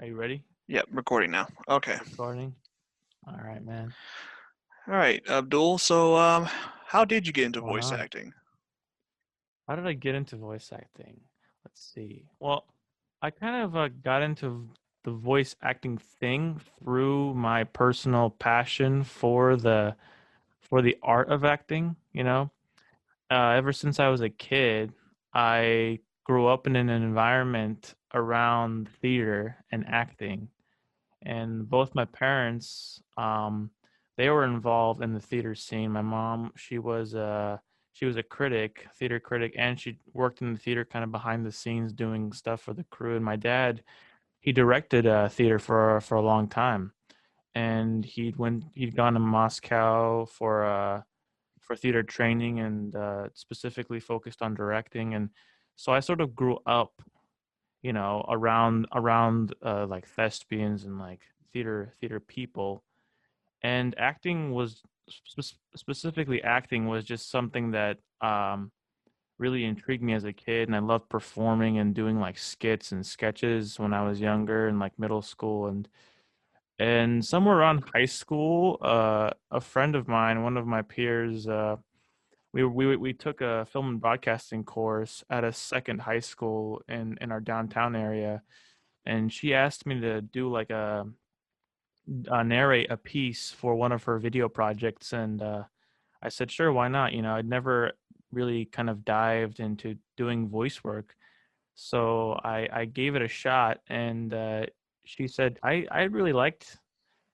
Are you ready? Yep, recording now. Okay. Recording. All right, man. All right, Abdul. So, um, how did you get into voice acting? How did I get into voice acting? Let's see. Well, I kind of uh, got into the voice acting thing through my personal passion for the for the art of acting. You know, uh, ever since I was a kid, I grew up in an environment around theater and acting, and both my parents, um, they were involved in the theater scene. My mom, she was a she was a critic, theater critic, and she worked in the theater kind of behind the scenes doing stuff for the crew. And my dad, he directed uh, theater for for a long time, and he'd went he'd gone to Moscow for uh for theater training and uh, specifically focused on directing. And so I sort of grew up, you know, around around uh, like thespians and like theater theater people, and acting was spe- specifically acting was just something that um, really intrigued me as a kid, and I loved performing and doing like skits and sketches when I was younger and like middle school and and somewhere around high school, uh, a friend of mine, one of my peers, uh, we we we took a film and broadcasting course at a second high school in in our downtown area, and she asked me to do like a, uh narrate a piece for one of her video projects, and uh, I said sure, why not? You know, I'd never really kind of dived into doing voice work, so I I gave it a shot, and uh, she said I I really liked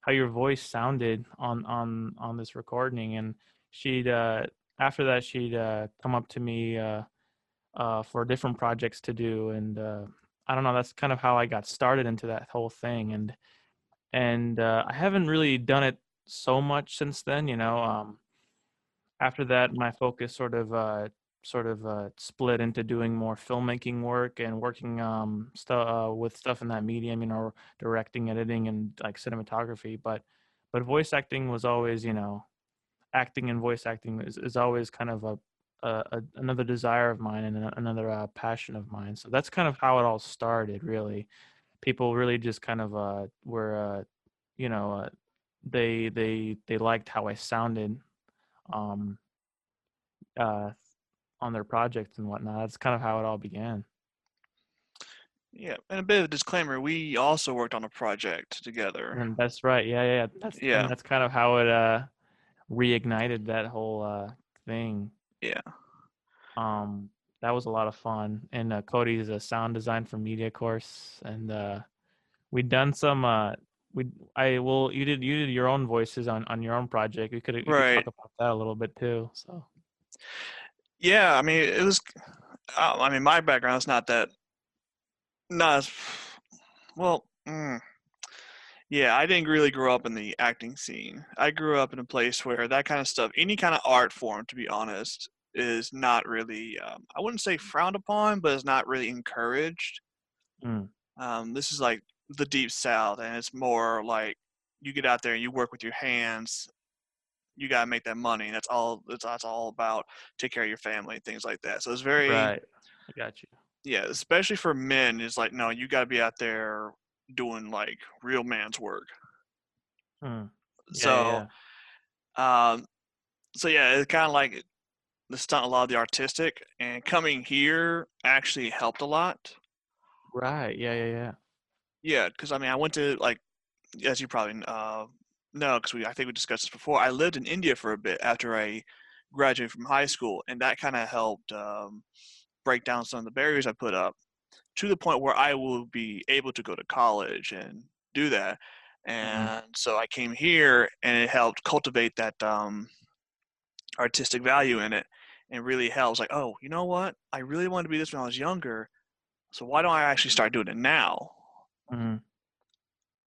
how your voice sounded on on on this recording and she'd uh after that she'd uh come up to me uh uh for different projects to do and uh I don't know that's kind of how I got started into that whole thing and and uh I haven't really done it so much since then you know um after that my focus sort of sort of uh split into doing more filmmaking work and working um stuff uh, with stuff in that medium you know directing editing and like cinematography but but voice acting was always you know acting and voice acting is, is always kind of a, a, a another desire of mine and another uh, passion of mine so that's kind of how it all started really people really just kind of uh were uh you know uh, they they they liked how i sounded um uh on their projects and whatnot that's kind of how it all began Yeah, and a bit of a disclaimer: we also worked on a project together. and that's right yeah yeah yeah. that's Yeah. that's kind of how it uh reignited that whole uh thing Yeah. um that was a lot of fun and uh, cody's a sound design for media course and uh we'd done some uh we i well you did you did your own voices on on your own project we could, we could talk about that a little bit too so Yeah, I mean, it was. Uh, I mean, my background's not that. Not as well. Mm, yeah, I didn't really grow up in the acting scene. I grew up in a place where that kind of stuff, any kind of art form, to be honest, is not really. Um, I wouldn't say frowned upon, but it's not really encouraged. mm, Um, this is like the deep south, and it's more like you get out there and you work with your hands. You gotta make that money. That's all. That's, that's all about. Take care of your family, things like that. So it's very, right i got you yeah, especially for men. It's like no, you gotta be out there doing like real man's work. Mm, yeah, So, yeah, um, so yeah, it's kind of like the stunt a lot of the artistic, and coming here actually helped a lot. right yeah yeah yeah Yeah, because I mean, I went to like, as you probably uh, know, because we I think we discussed this before. I lived in India for a bit after I graduated from high school, and that kind of helped um, break down some of the barriers I put up to the point where I will be able to go to college and do that. And so I came here, and it helped cultivate that um, artistic value in it, and really helps. Like, oh, you know what? I really wanted to be this when I was younger. So why don't I actually start doing it now? Mhm.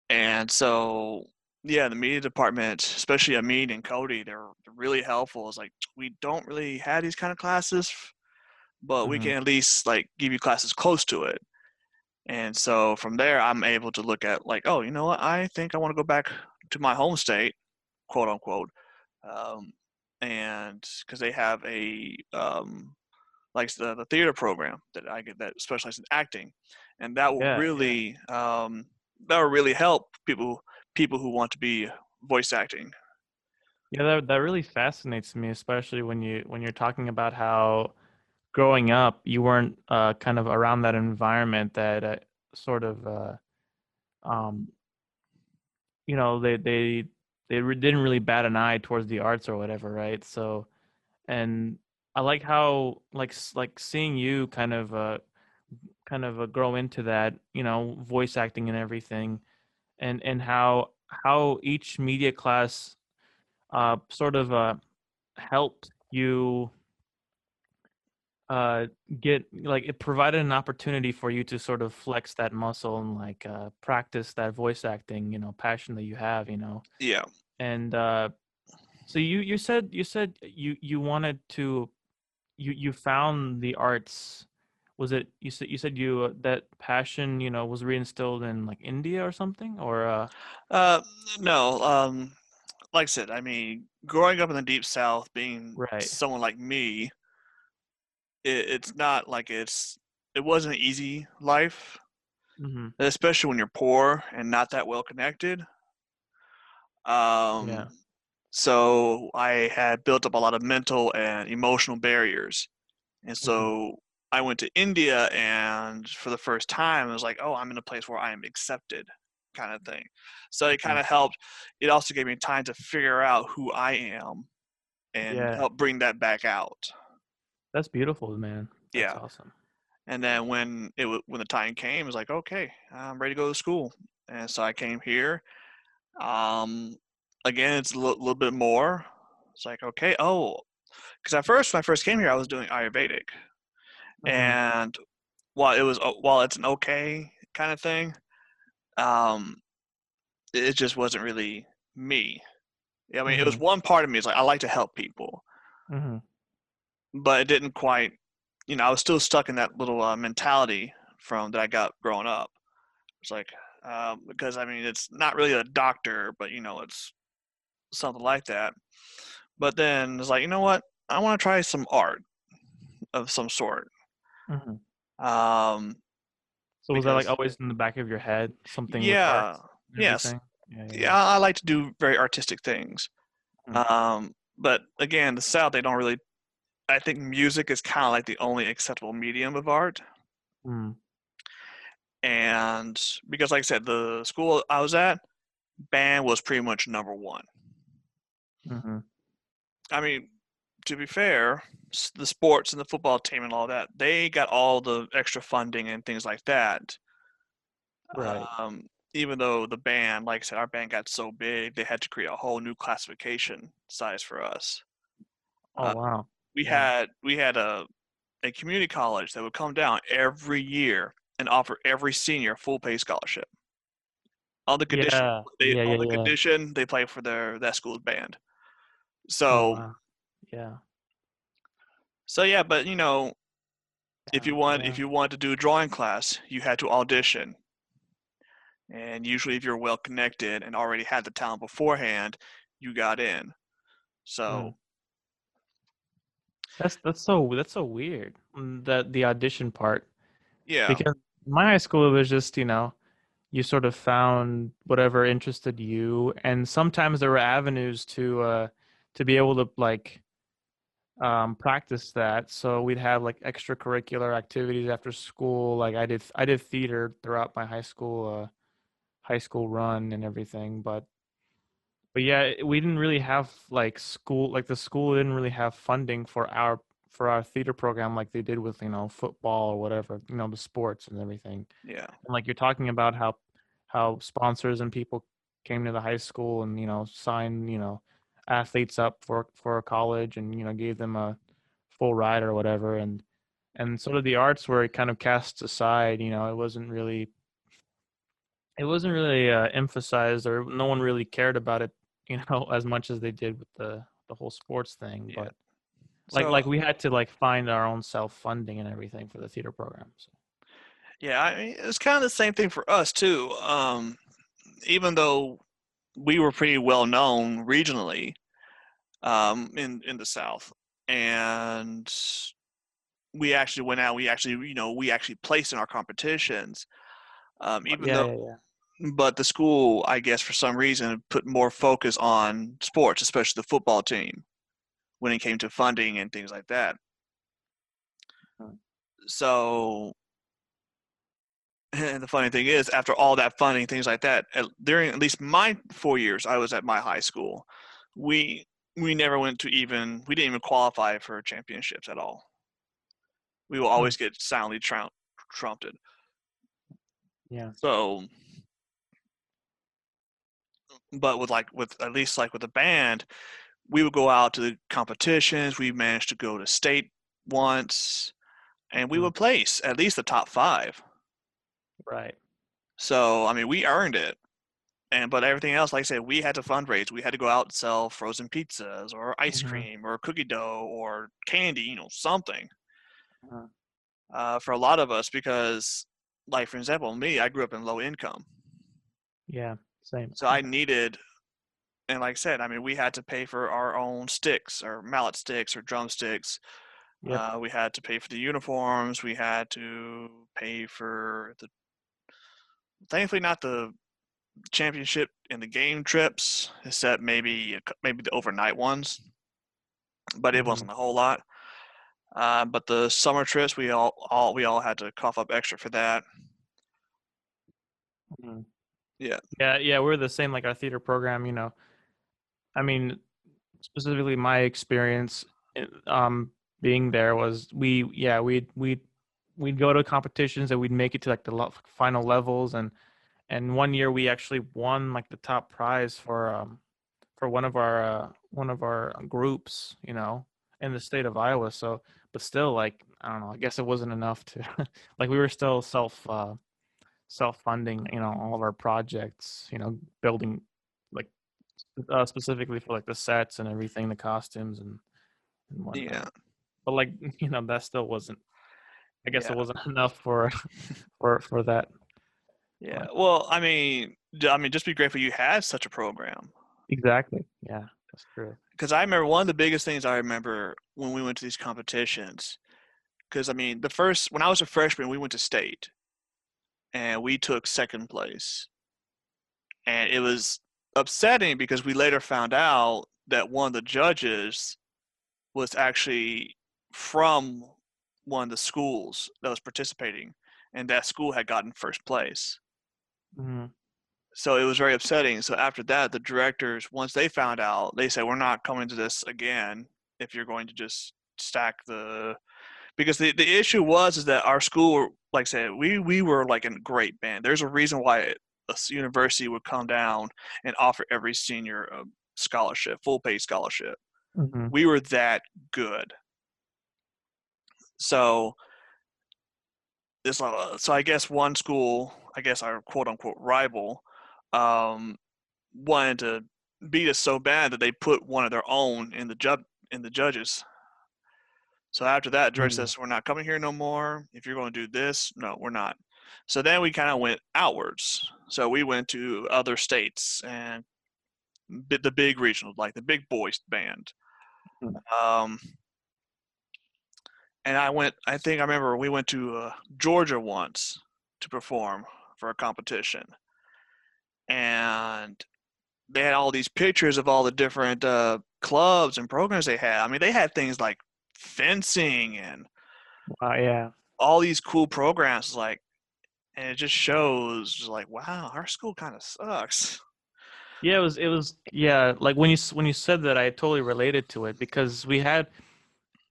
And so, yeah, the media department, especially Amit and Cody, they're really helpful. It's like we don't really have these kind of classes, but we Mhm. can at least like give you classes close to it. And so from there, I'm able to look at like, oh, you know what? I think I want to go back to my home state, quote unquote, um, and because they have a um, like the, the theater program that I get that specializes in acting, and that will Yeah, yeah. really um, that will really help people people who want to be voice acting. Yeah, that that really fascinates me, especially when you when you're talking about how growing up you weren't uh, kind of around that environment that uh, sort of uh, um, you know they they they re- didn't really bat an eye towards the arts or whatever, right? So, and I like how like like seeing you kind of uh kind of uh, grow into that, you know, voice acting and everything, and and how how each media class uh sort of uh helped you uh get like it provided an opportunity for you to sort of flex that muscle and like uh practice that voice acting you know passion that you have you know Yeah. and uh so you you said you said you you wanted to you you found the arts was it you said you said you uh, that passion you know was reinstilled in like India or something or uh Uh, no. Um, like I said, I mean, growing up in the deep south, being right someone like me, it, it's not like it's it wasn't an easy life, hmm especially when you're poor and not that well connected. yeah Um, so I had built up a lot of mental and emotional barriers, and hmm so I went to India, and for the first time, I was like, "Oh, I'm in a place where I am accepted," kind of thing. So it kind of helped. It also gave me time to figure out who I am and yeah help bring that back out. That's beautiful man that's Yeah. awesome And then when it when the time came, it was like, okay, I'm ready to go to school. And so I came here. Um, again, it's a little, little bit more. It's like, okay, oh, because at first when I first came here, I was doing Ayurvedic, hmm and while it was while it's an okay kind of thing, um, it just wasn't really me. I mean, it was hmm one part of me. It's like I like to help people, hmm but it didn't quite. You know, I was still stuck in that little uh, mentality from that I got growing up. It's like um, because I mean, it's not really a doctor, but you know, it's something like that. But then it's like, you know what? I want to try some art of some sort. hmm Um, so was that like always in the back of your head something yeah, yes, yeah yeah yeah, I like to do very artistic things. yeah Um, but again, the South, they don't really. I think music is kind of like the only acceptable medium of art. mm And because, like I said, the school I was at, band was pretty much number one. hmm I mean, to be fair, the sports and the football team and all that, they got all the extra funding and things like that. right Um, even though the band, like I said, our band got so big, they had to create a whole new classification size for us. oh Uh, wow we yeah had we had a a community college that would come down every year and offer every senior a full pay scholarship on the condition yeah they yeah on the condition they play for their that school's band. oh So wow yeah so yeah, but you know, if you want if you want to do a drawing class, you had to audition. And usually if you're well connected and already had the talent beforehand, you got in. mm. That's that's so that's so weird mm, that the audition part yeah, because my high school it was just you know you sort of found whatever interested you and sometimes there were avenues to uh to be able to like um practice that. So we'd have like extracurricular activities after school like i did i did theater throughout my high school uh high school run and everything but but yeah we didn't really have like school like the school didn't really have funding for our for our theater program like they did with you know football or whatever you know the sports and everything. Yeah, and like you're talking about how how sponsors and people came to the high school and you know signed you know athletes up for for college and you know gave them a full ride or whatever. And and sort of the arts were kind of cast aside you know it wasn't really it wasn't really uh, emphasized or no one really cared about it you know as much as they did with the the whole sports thing yeah. but like So like we had to like find our own self funding and everything for the theater program so yeah, I mean it's kind of the same thing for us too. Um, even though we were pretty well known regionally um, in in the South, and we actually went out. We actually, you know, we actually placed in our competitions. Um, even yeah though yeah yeah but the school, I guess, for some reason, put more focus on sports, especially the football team, when it came to funding and things like that. So, and the funny thing is, after all that funding, things like that, at, during at least my four years I was at my high school, we we never went to even we didn't even qualify for championships at all. We will Hmm. always get soundly trump, trumped. Yeah. So, but with like with at least like with a band, we would go out to the competitions. We managed to go to state once, and we Mhm. would place at least the top five. Right. So I mean, we earned it. And but everything else, like I said, we had to fundraise. We had to go out and sell frozen pizzas or ice Mhm. cream or cookie dough or candy, you know, something. Uh-huh. Uh, for a lot of us, because, like for example, me, I grew up in low income, Yeah. Same. so I needed, and like I said, I mean, we had to pay for our own sticks or mallet sticks or drumsticks. Yep. Uh, we had to pay for the uniforms. We had to pay for the, thankfully, not the championship and the game trips, except maybe maybe the overnight ones, but it Mhm. wasn't a whole lot. Uh, but the summer trips, we all all we all had to cough up extra for that. Mhm. Yeah. Yeah, yeah, we're the same. Like our theater program, you know. I mean, specifically my experience, um, being there was we, yeah, we'd we'd we'd go to competitions and we'd make it to like the final levels, and and one year we actually won like the top prize for um for one of our uh, one of our groups, you know, in the state of Iowa. So, but still, like I don't know, I guess it wasn't enough to like we were still self uh, self funding, you know, all of our projects, you know, building like uh, specifically for like the sets and everything, the costumes and, and whatnot. Yeah. But like you know, that still wasn't. I guess Yeah. it wasn't enough for for for that. Yeah. Well, I mean, i mean, just be grateful you had such a program. Exactly. Yeah, that's true. Because I remember one of the biggest things I remember when we went to these competitions. Because I mean, the first when I was a freshman, we went to state, and we took second place, and it was upsetting because we later found out that one of the judges was actually from one of the schools that was participating, and that school had gotten first place. hmm so it was very upsetting. So after that, the directors, once they found out, they said, "We're not coming to this again. If you're going to just stack the," because the the issue was is that our school, like I said, we we were like a great band. There's a reason why a university would come down and offer every senior a scholarship, full paid scholarship. hmm We were that good. So this, uh, so I guess one school, I guess our quote unquote rival, um, wanted to beat us so bad that they put one of their own in the judge in the judges. So after that, the judge Mm. says, "We're not coming here no more. If you're going to do this, no, we're not." So then we kind of went outwards. So we went to other states and the big regional, like the big boys band. Mm. Um, and I went. I think I remember we went to uh, Georgia once to perform for a competition, and they had all these pictures of all the different uh, clubs and programs they had. I mean, they had things like fencing and Wow, yeah. all these cool programs. Like, and it just shows, just like, wow, our school kind of sucks. Yeah, it was it was yeah, like when you when you said that I totally related to it because we had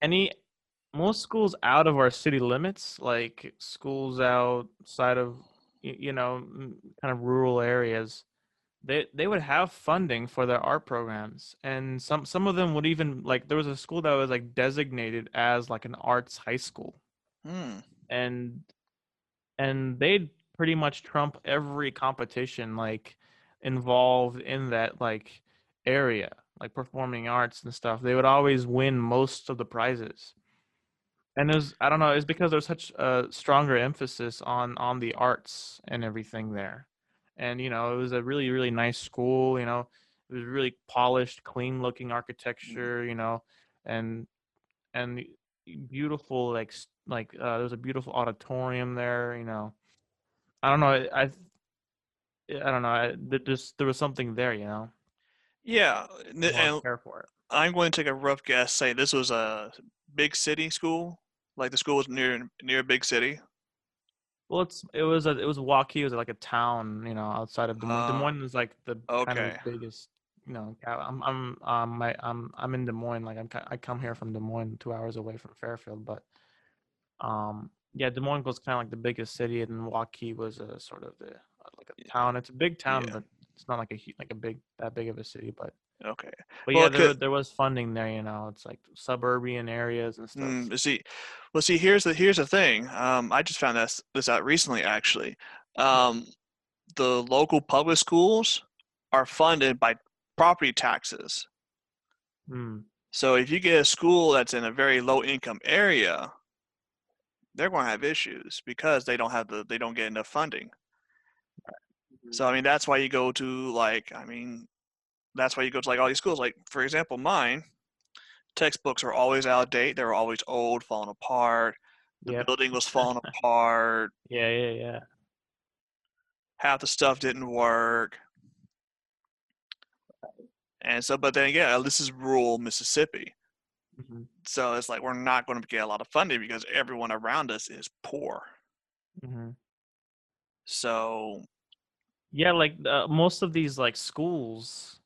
any most schools out of our city limits, like schools outside of you know, kind of rural areas, they they would have funding for their art programs and some some of them would even like there was a school that was like designated as like an arts high school. Hmm. and and they'd pretty much trump every competition like involved in that like area like performing arts and stuff. They would always win most of the prizes. And it was i don't know it's because there's such a stronger emphasis on on the arts and everything there and you know it was a really really nice school you know it was really polished clean looking architecture you know and and beautiful like like uh, there was a beautiful auditorium there you know i don't know i I- I don't know. I, there just there was something there, you know. Yeah, I n- want and care for it. I'm going to take a rough guess. Say this was a big city school, like the school was near near a big city. Well, it's it was a it was Waukee. It was like a town, you know, outside of Des Moines. Des Uh, Moines is like the kind of biggest, you know. I'm I'm um my I'm I'm in Des Moines. Like I'm I come here from Des Moines, two hours away from Fairfield, but um yeah, Des Moines was kind of like the biggest city, and Waukee was a sort of the uh, like a town. It's a big town, Yeah. but it's not like a like a big that big of a city. But Okay. but Well, yeah, there there was funding there, you know. It's like suburban areas and stuff. Mm, see, well, see, here's the here's the thing. Um, I just found this this out recently, actually. Um, the local public schools are funded by property taxes. Mm, So if you get a school that's in a very low income area, they're going to have issues because they don't have the they don't get enough funding. So I mean that's why you go to like I mean that's why you go to like all these schools. Like for example, mine textbooks are always out of date. They were always old, falling apart. The Yep. building was falling apart. Yeah, yeah, yeah. Half the stuff didn't work. And so, but then again, this is rural Mississippi. hmm So it's like we're not going to get a lot of funding because everyone around us is poor. hmm So Yeah, like uh, most of these like schools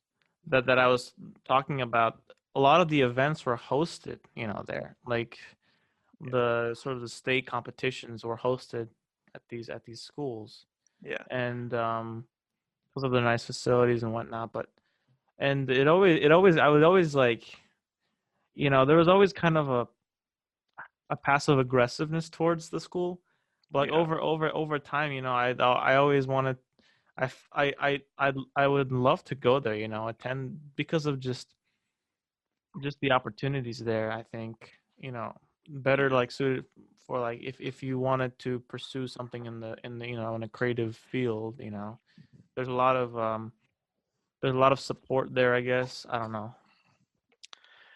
that that I was talking about, a lot of the events were hosted, you know, there. Like the sort of the state competitions were hosted at these at these schools, yeah, and um, because of the nice facilities and whatnot. But and it always it always I was always like, you know, there was always kind of a a passive aggressiveness towards the school. But Yeah. over over over time, you know, I I always wanted I I I I would love to go there, you know, attend because of just just the opportunities there. I think you know better like suited for like if if you wanted to pursue something in the in the you know in a creative field, you know, there's a lot of um there's a lot of support there. I guess I don't know,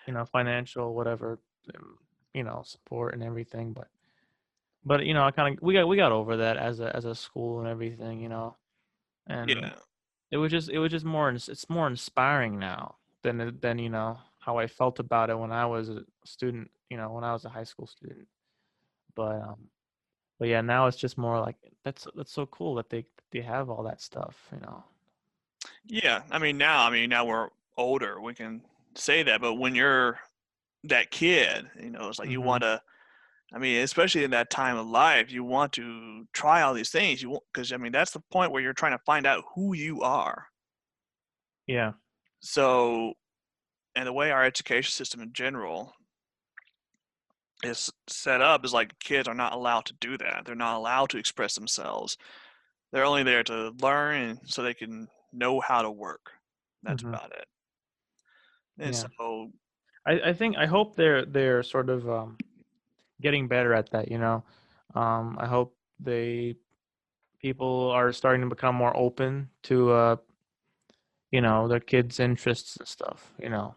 you know, financial whatever, um, you know, support and everything, but. But you know, I kind of we got we got over that as a as a school and everything, you know, and yeah, it was just it was just more it's more inspiring now than than you know how I felt about it when I was a student you know when I was a high school student but um but yeah now it's just more like that's that's so cool that they they have all that stuff you know yeah. I mean, now, I mean, now we're older. We can say that, but when you're that kid, you know, it's like you Mhm. want to. I mean, especially in that time of life, you want to try all these things. You want because I mean that's the point where you're trying to find out who you are. yeah So, and the way our education system in general is set up is like kids are not allowed to do that. They're not allowed to express themselves. They're only there to learn so they can know how to work. That's Mhm. about it. And Yeah. so, I, I think I hope they're they're sort of um getting better at that you know um I hope they people are starting to become more open to uh you know their kids interests and stuff you know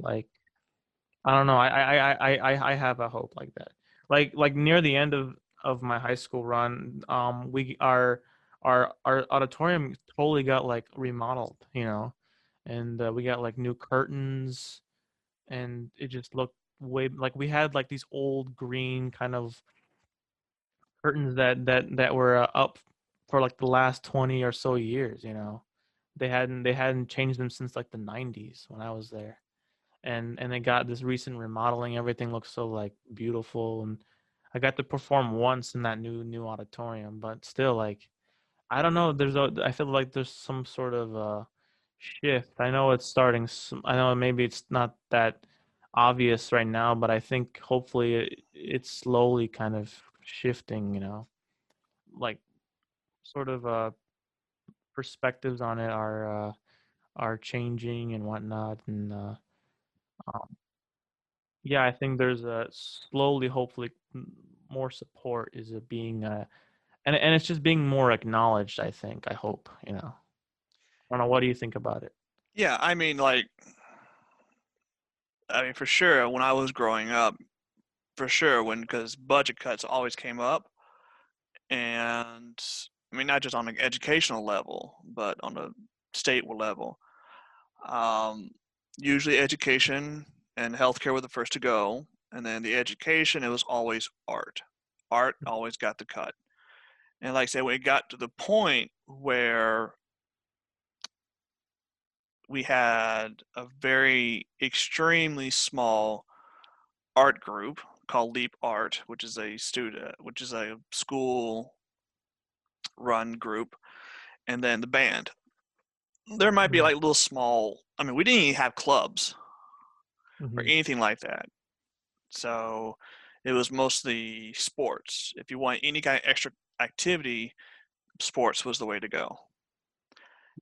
like I don't know. I I I I I have a hope like that. Like like near the end of of my high school run, um, we our our our auditorium totally got like remodeled, you know, and uh, we got like new curtains, and it just looked way like we had like these old green kind of curtains that that that were uh, up for like the last 20 or so years, you know. They hadn't they hadn't changed them since like the 90s when I was there and and they got this recent remodeling. Everything looks so like beautiful, and I got to perform once in that new new auditorium, but still like I don't know. There's a I feel like there's some sort of uh shift. I know it's starting. I know maybe it's not that obvious right now, but I think hopefully it, it's slowly kind of shifting. You know, like sort of uh perspectives on it are uh are changing and whatnot, and uh um, Yeah, I think there's a slowly, hopefully, more support is being, uh, and and it's just being more acknowledged. I think. I hope. You know. I don't know. What do you think about it? yeah, I mean, like, I mean, for sure, when I was growing up, for sure, when because budget cuts always came up, and I mean, not just on an educational level, but on a state level. Um, usually, education and healthcare were the first to go, and then the education it was always art. Art always got the cut, and like I said, when it got to the point where we had a very extremely small art group called Leap Art, which is a student, which is a school run group, and then the band. There might be Mhm. like little small. I mean, we didn't even have clubs or Mhm. anything like that. So it was mostly sports. If you want any kind of extra activity, sports was the way to go.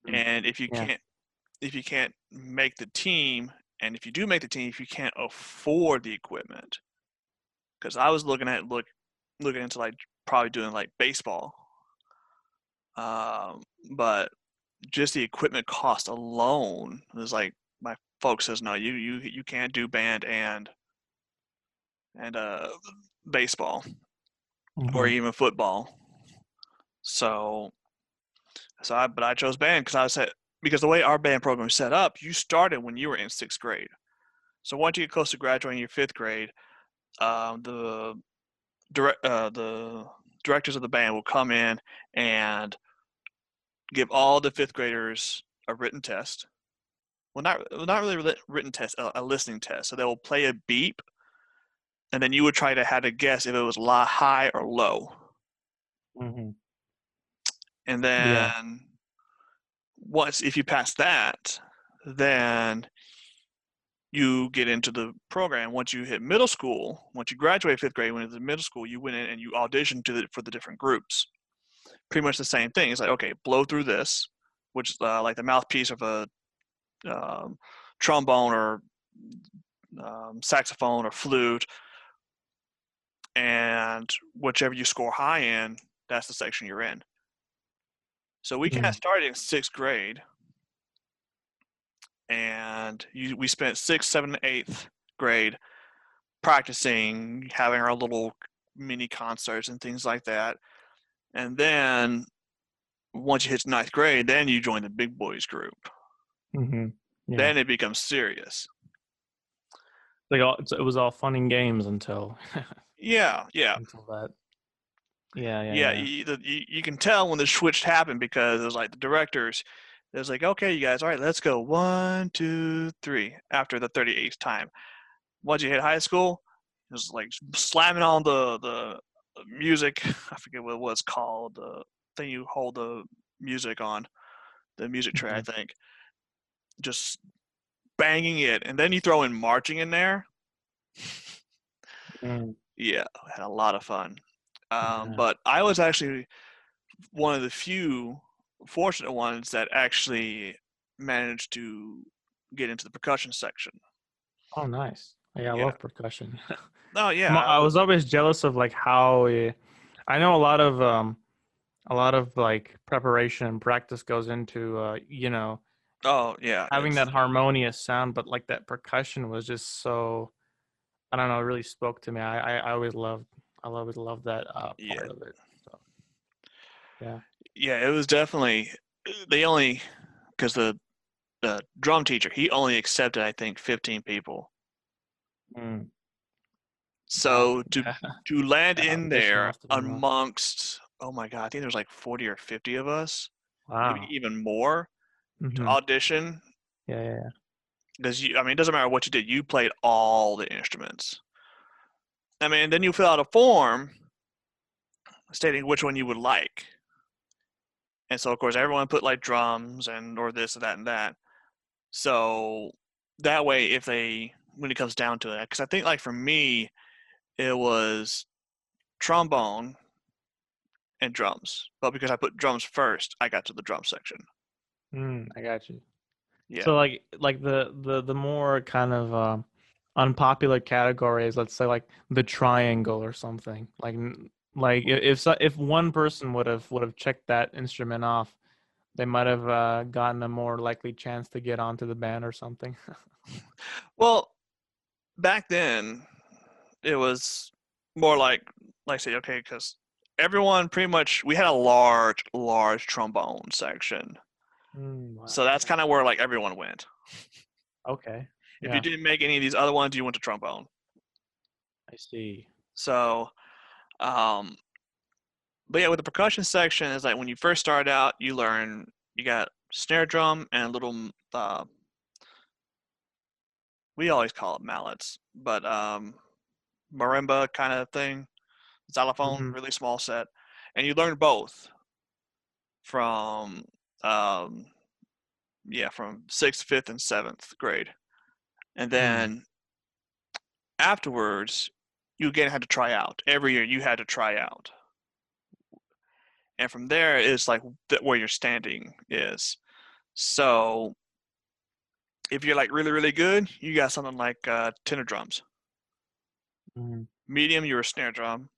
Mm. And if you Yeah. can't if you can't make the team and if you do make the team, if you can't afford the equipment. Cuz I was looking at look looking into like probably doing like baseball. Um but just the equipment cost alone is like my folks says no you you you can't do band and and uh baseball or Mhm. even football so so i but i chose band because i said because the way our band program is set up you started when you were in sixth grade so once you get close to graduating your fifth grade um, the direct uh, the directors of the band will come in and give all the fifth graders a written test well not well, not really written test a, a listening test so they will play a beep and then you would try to have to guess if it was la high or low Mm-hmm. and then. Yeah. Once if you pass that then you get into the program. Once you hit middle school once you graduate fifth grade when it's middle school you went in and you auditioned the, for the different groups. Pretty much the same thing. It's like okay blow through this which is uh, like the mouthpiece of a um, trombone or um, saxophone or flute. And whichever you score high in that's the section you're in so we kind Mm. of started in sixth grade and you, we spent sixth seventh eighth grade practicing having our little mini concerts and things like that and then once you hit ninth grade then you join the big boys group Mhm. Yeah. then it becomes serious like all, it was all fun and games until yeah yeah until that. Yeah, yeah, yeah, yeah. You, the, you, you can tell when the switch happened because it was like the directors it was like okay you guys all right let's go one two three after the 38th time. Once you hit high school it was like slamming on the the music i forget what it was called the thing you hold the music on the music tray i think. Just banging it and then you throw in marching in there. Mm. yeah had a lot of fun um, Yeah. but i was actually one of the few fortunate ones that actually managed to get into the percussion section Oh, nice. Yeah, I Yeah. love percussion. oh yeah I was always jealous of like how eh, I know a lot of um a lot of like preparation and practice goes into uh you know oh yeah having that harmonious sound but like that percussion was just so I don't know it really spoke to me. I I, I always loved I always love that uh part Yeah. of it. So yeah. yeah it was definitely they only because the the drum teacher he only accepted i think 15 people Mm. so to Yeah. to land That in there amongst oh my god i think there's like 40 or 50 of us Wow. maybe even more to Mhm. audition Yeah, yeah, yeah. because you i mean it doesn't matter what you did you played all the instruments i mean then you fill out a form stating which one you would like. And so of course everyone put like drums and or this or that and that. So that way if they when it comes down to it because i think like for me it was trombone and drums. But because i put drums first i got to the drum section. Mm, I got you. yeah. So like like the the the more kind of um unpopular categories, let's say like the triangle or something. Like like if if one person would have would have checked that instrument off, they might have uh, gotten a more likely chance to get onto the band or something. Well, back then, it was more like, like say, okay, because everyone pretty much we had a large, large trombone section. Mm, wow. So that's kind of where like everyone went. okay. If Yeah. you didn't make any of these other ones, you went to trombone. I see. So, um, but yeah, with the percussion section, is like when you first start out, you learn you got snare drum and a little. Uh, we always call it mallets, but um, marimba kind of thing, xylophone, Mhm. really small set, and you learn both from um, yeah, from sixth, fifth, and seventh grade, and then afterwards, you again had to try out. Every year, you had to try out, and from there is like where your standing is. So, if you're like really, really good, you got something like uh, tenor drums. Mhm. Medium, you're a snare drum.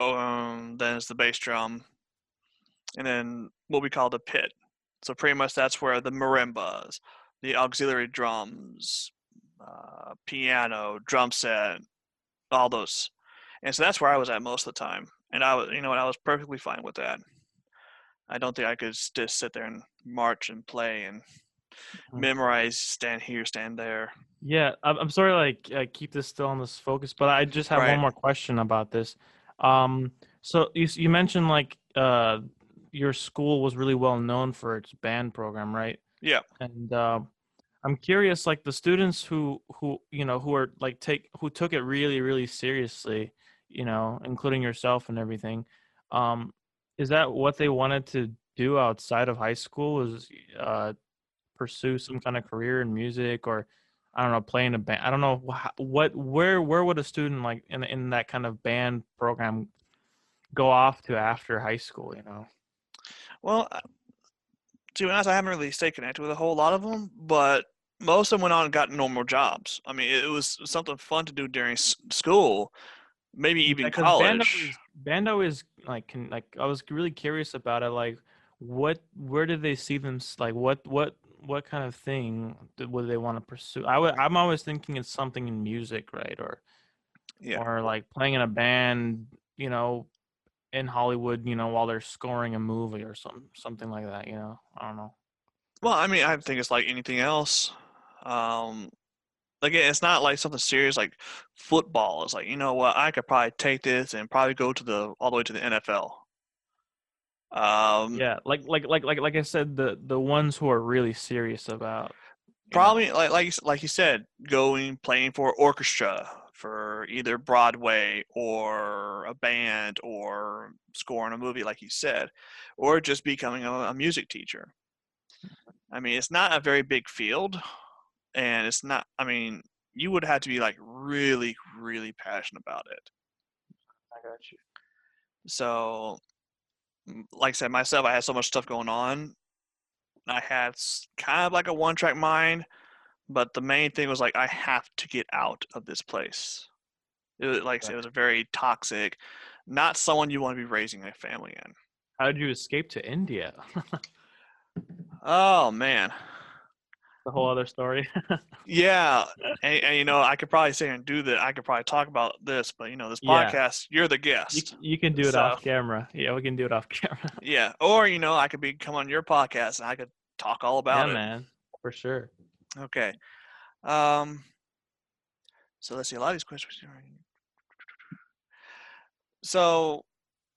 Um, then it's the bass drum, and then what we call the pit. So pretty much that's where the marimbas, the auxiliary drums, uh, piano, drum set, all those. And so that's where I was at most of the time. And I was, you know what, I was perfectly fine with that. I don't think I could just sit there and march and play and Mhm. memorize, stand here, stand there. Yeah, I'm, I'm sorry, like uh, keep this still on this focus, but I just have Right. one more question about this. Um, so you you mentioned like uh your school was really well known for its band program, right? Yeah. And uh, I'm curious, like the students who who you know who are like take who took it really really seriously, you know, including yourself and everything. Um, is that what they wanted to do outside of high school? Was uh pursue some kind of career in music or I don't know, play in a band. I don't know what where where would a student like in in that kind of band program go off to after high school, you know? Well, uh, to be honest, I haven't really stayed connected with a whole lot of them, but most of them went on and got normal jobs. I mean, it was something fun to do during s- school, maybe mm, even Yeah, 'cause Bando college. is, Bando is like can like I was really curious about it like what where did they see them like what what what kind of thing would they want to pursue? I would I'm always thinking it's something in music, right? Or Yeah. or like playing in a band, you know, in Hollywood, you know, while they're scoring a movie or some something like that, you know. I don't know. Well, I mean, I think it's like anything else. Um, again, it's not like something serious like football. It's like, you know what, I could probably take this and probably go to the all the way to the NFL. Um, Yeah, like like like like like I said, the the ones who are really serious about you know, probably like like you like you said, going playing for orchestra for either Broadway or a band or scoring a movie, like you said, or just becoming a, a music teacher. I mean, it's not a very big field, and it's not. I mean, you would have to be like really, really passionate about it. I got you. So, like I said, myself, I had so much stuff going on. I had kind of like a one track mind, but the main thing was like, I have to get out of this place. It was, like I said, it was a very toxic, not someone you want to be raising a family in. How did you escape to India? Oh, man. The whole other story. Yeah. And, and you know, I could probably sit here and do that. I could probably talk about this, but you know, this Yeah. podcast, you're the guest. c- you can do it So- off camera. Yeah, we can do it off camera. Yeah. Or, you know, I could be come on your podcast and I could talk all about yeah, it. man, for sure. Okay. Um, so let's see. A lot of these questions. So,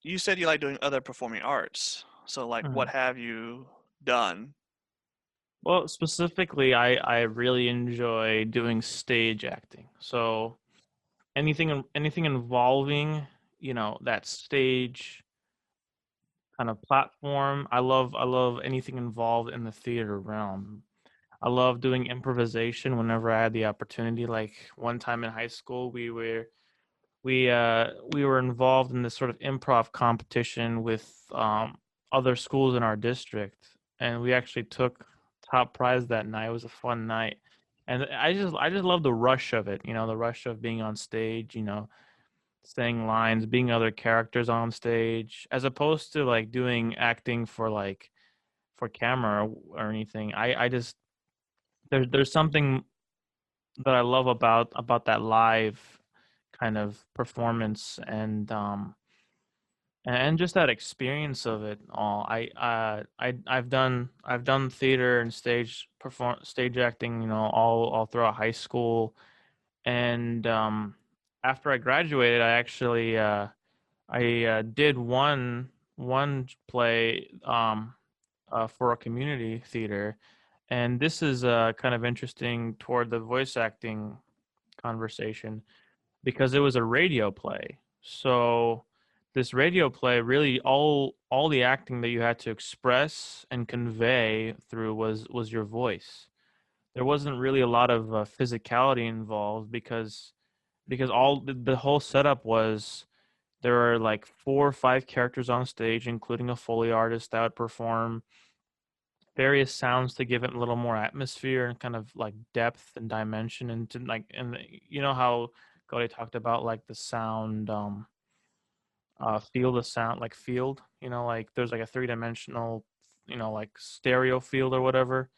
you said you like doing other performing arts. So, like, Mm-hmm. what have you done? Well, specifically, I I really enjoy doing stage acting. So anything anything involving you know that stage kind of platform. I love I love anything involved in the theater realm. I love doing improvisation whenever I had the opportunity. Like one time in high school, we were we uh we were involved in this sort of improv competition with um other schools in our district and we actually took top prize that night it was a fun night and i just i just love the rush of it you know the rush of being on stage you know saying lines being other characters on stage as opposed to like doing acting for like for camera or, anything. I i just there's there's something that i love about about that live kind of performance and um and just that experience of it all i uh i i've done i've done theater and stage perform stage acting you know all all throughout high school and um after i graduated i actually uh i uh, did one one play um uh, for a community theater and this is uh kind of interesting toward the voice acting conversation because it was a radio play so this radio play really all all the acting that you had to express and convey through was was your voice. There wasn't really a lot of uh, physicality involved because because all the, the whole setup was there are like four or five characters on stage including a foley artist that would perform various sounds to give it a little more atmosphere and kind of like depth and dimension and to like and you know how Cody talked about like the sound um uh, field of sound, like field. You know, like there's like a three dimensional, you know, like stereo field or whatever.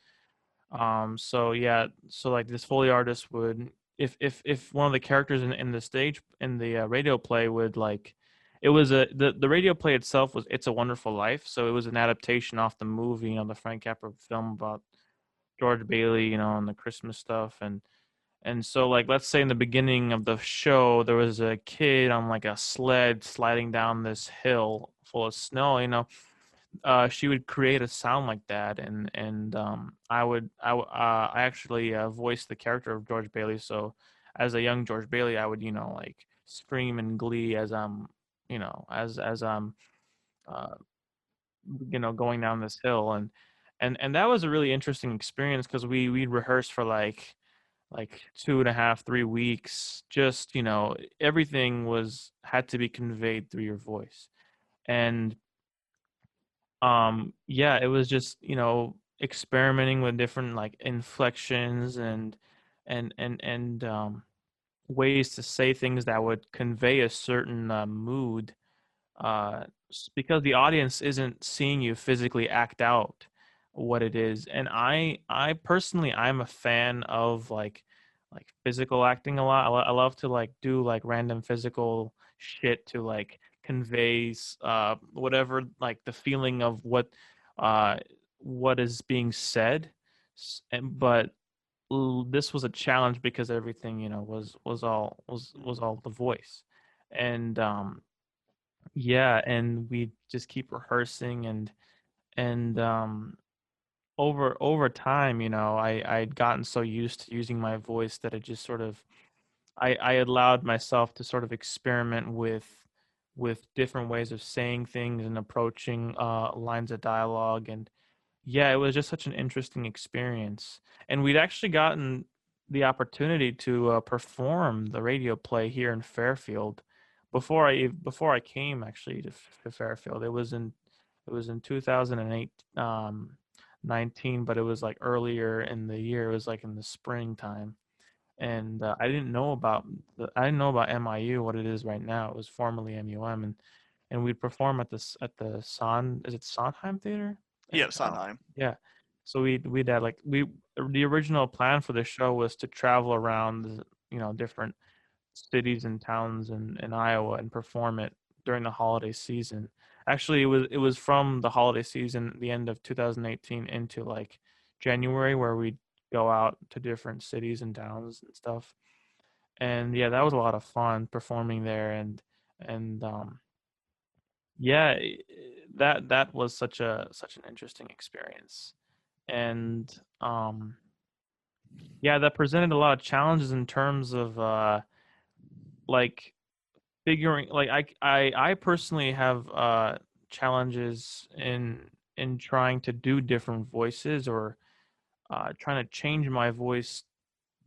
Um, so yeah, so like this Foley artist would, if if if one of the characters in in the stage in the uh, radio play would like, it was a the the radio play itself was It's a Wonderful Life, so it was an adaptation off the movie, you know, the Frank Capra film about George Bailey, you know, and the Christmas stuff and and so, like, let's say in the beginning of the show, there was a kid on like a sled sliding down this hill full of snow. You know, uh, she would create a sound like that, and and um, I would I uh, I actually uh, voiced the character of George Bailey. So, as a young George Bailey, I would you know like scream in glee as I'm you know as as I'm uh, you know going down this hill, and and and that was a really interesting experience because we we'd rehearse for like like two and a half, three weeks. Just you know, everything was had to be conveyed through your voice, and um, yeah, it was just you know experimenting with different like inflections and and and and um, ways to say things that would convey a certain uh, mood uh, because the audience isn't seeing you physically act out what it is and i i personally i'm a fan of like like physical acting a lot I, I love to like do like random physical shit to like conveys uh whatever like the feeling of what uh what is being said and but this was a challenge because everything you know was was all was was all the voice and um yeah and we just keep rehearsing and and um over over time, you know, I I'd gotten so used to using my voice that it just sort of I I allowed myself to sort of experiment with with different ways of saying things and approaching uh, lines of dialogue and yeah, it was just such an interesting experience. And we'd actually gotten the opportunity to uh, perform the radio play here in Fairfield before I before I came actually to, to Fairfield. It was in it was in 2008 um, 19, but it was like earlier in the year. It was like in the springtime, and uh, I didn't know about the, I didn't know about MIU what it is right now. It was formerly MUM, and and we'd perform at this at the Son is it Sondheim Theater? Yeah, Sondheim. Yeah. So we we'd had like we the original plan for the show was to travel around you know different cities and towns in, in Iowa and perform it during the holiday season actually it was it was from the holiday season the end of 2018 into like january where we'd go out to different cities and towns and stuff. And yeah that was a lot of fun performing there and and um yeah that that was such a such an interesting experience. And um yeah that presented a lot of challenges in terms of uh like figuring like I I I personally have uh challenges in in trying to do different voices or uh trying to change my voice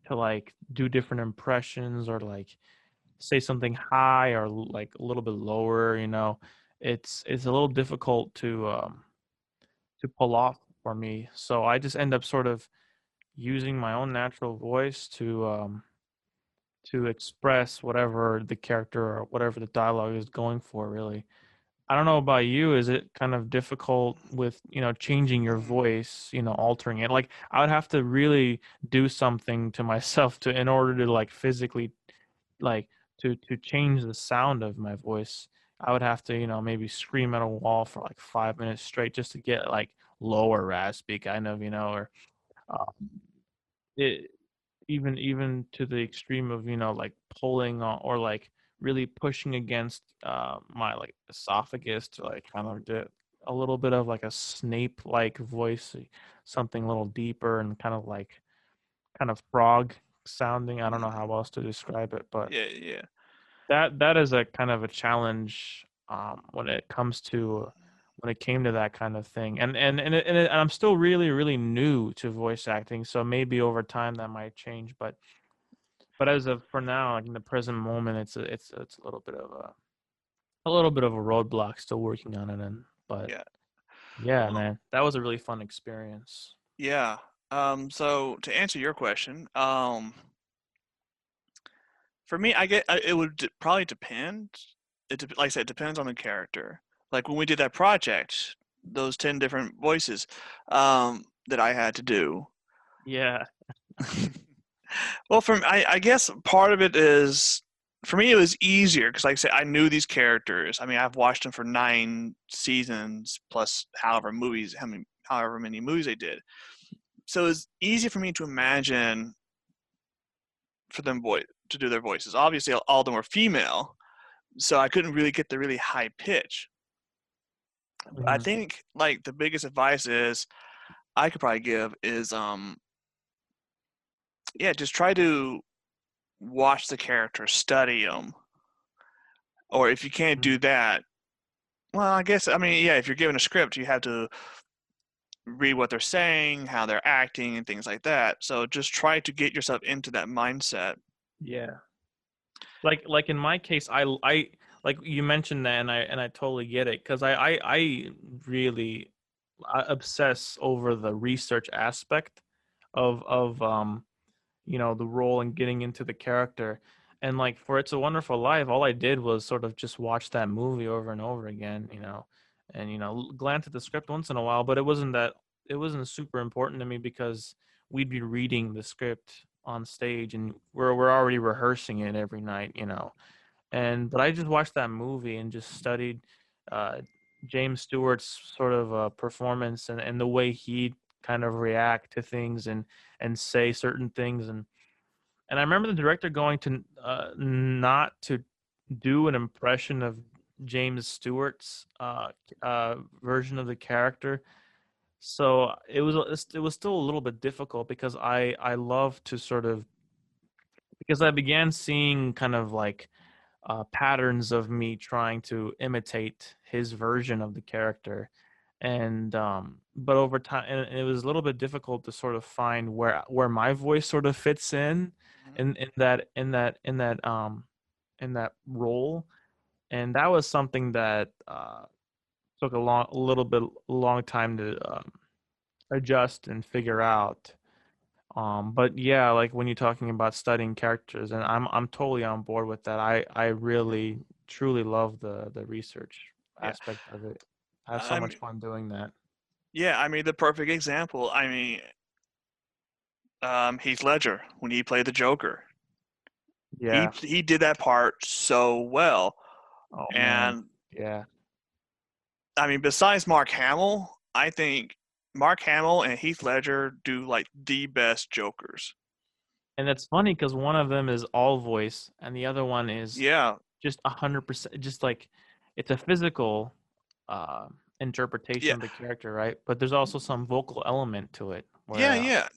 to like do different impressions or like say something high or like a little bit lower, you know. It's it's a little difficult to um to pull off for me. So I just end up sort of using my own natural voice to um to express whatever the character or whatever the dialogue is going for really. I don't know about you is it kind of difficult with you know changing your voice you know altering it? Like i would have to really do something to myself to in order to like physically like to to change the sound of my voice I would have to, you know, maybe scream at a wall for like five minutes straight just to get like lower raspy kind of, you know, or um, it even even to the extreme of you know like pulling on, or like really pushing against uh, my like esophagus to like kind of get a little bit of like a Snape like voice, something a little deeper and kind of like kind of frog sounding. I don't know how else to describe it, but Yeah, yeah. that that is a kind of a challenge um, when it comes to when it came to that kind of thing. And and and, it, and, it, and I'm still really really new to voice acting, so maybe over time that might change. But but as of for now, like in the present moment, it's a, it's it's a little bit of a a little bit of a roadblock. Still working on it, and but Yeah. yeah, man, that was a really fun experience. Yeah. Um, so to answer your question, um, for me, I get it would d- probably depend. It like I said, it depends on the character. Like when we did that project, those ten different voices um, that I had to do. Yeah, well, from I, I guess part of it is for me it was easier because, like I said, I knew these characters. I mean, I've watched them for nine seasons plus however movies, how many, however many movies they did. So it's easy for me to imagine for them voice to do their voices. Obviously, all of them were female, so I couldn't really get the really high pitch. I Mhm. think like the biggest advice is I could probably give is um yeah, just try to watch the character, study them. Or if you can't Mhm. do that, well, I guess I mean, yeah, if you're given a script, you have to read what they're saying, how they're acting and things like that. So just try to get yourself into that mindset. yeah. like like in my case i i like you mentioned that and i and i totally get it because I, I i really obsess over the research aspect of of um you know the role and getting into the character and like for it's a wonderful life all i did was sort of just watch that movie over and over again you know and you know glance at the script once in a while but it wasn't that it wasn't super important to me because we'd be reading the script on stage and we're we're already rehearsing it every night you know and but i just watched that movie and just studied uh james stewart's sort of uh, performance and, and the way he kind of react to things and and say certain things and and I remember the director going to uh, not to do an impression of James Stewart's uh, uh, version of the character. So it was it was still a little bit difficult because I I love to sort of because I began seeing kind of like uh, patterns of me trying to imitate his version of the character. And um but over time and it was a little bit difficult to sort of find where where my voice sort of fits in Mhm. in in that in that in that um in that role. And that was something that uh took a long a little bit long time to um, adjust and figure out um but yeah like when you're talking about studying characters and i'm i'm totally on board with that i i really truly love the the research Yeah. aspect of it i have so I much mean, fun doing that yeah, I mean the perfect example. I mean, um, Heath Ledger when he played the Joker, yeah he did that part so well. oh man And yeah I mean, besides Mark Hamill, I think Mark Hamill and Heath Ledger do like the best Jokers. and it's funny because one of them is all voice and the other one is Yeah, just a hundred percent just like it's a physical uh interpretation yeah, of the character right but there's also some vocal element to it yeah, where uh, yeah.